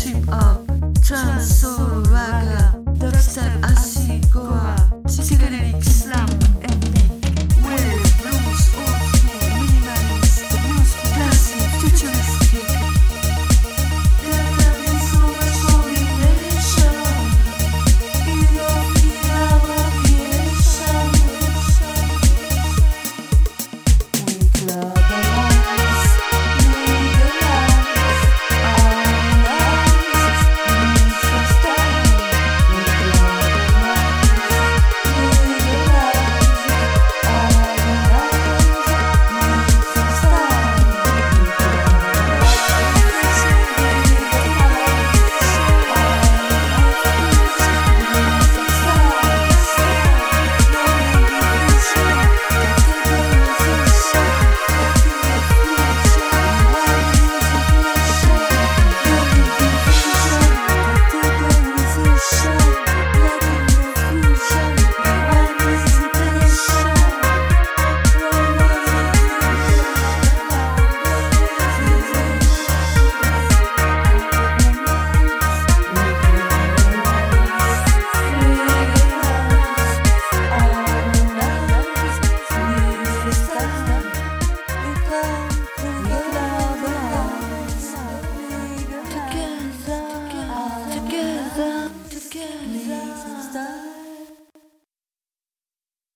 trip up, trance, soul, ragga, dubstep, acid.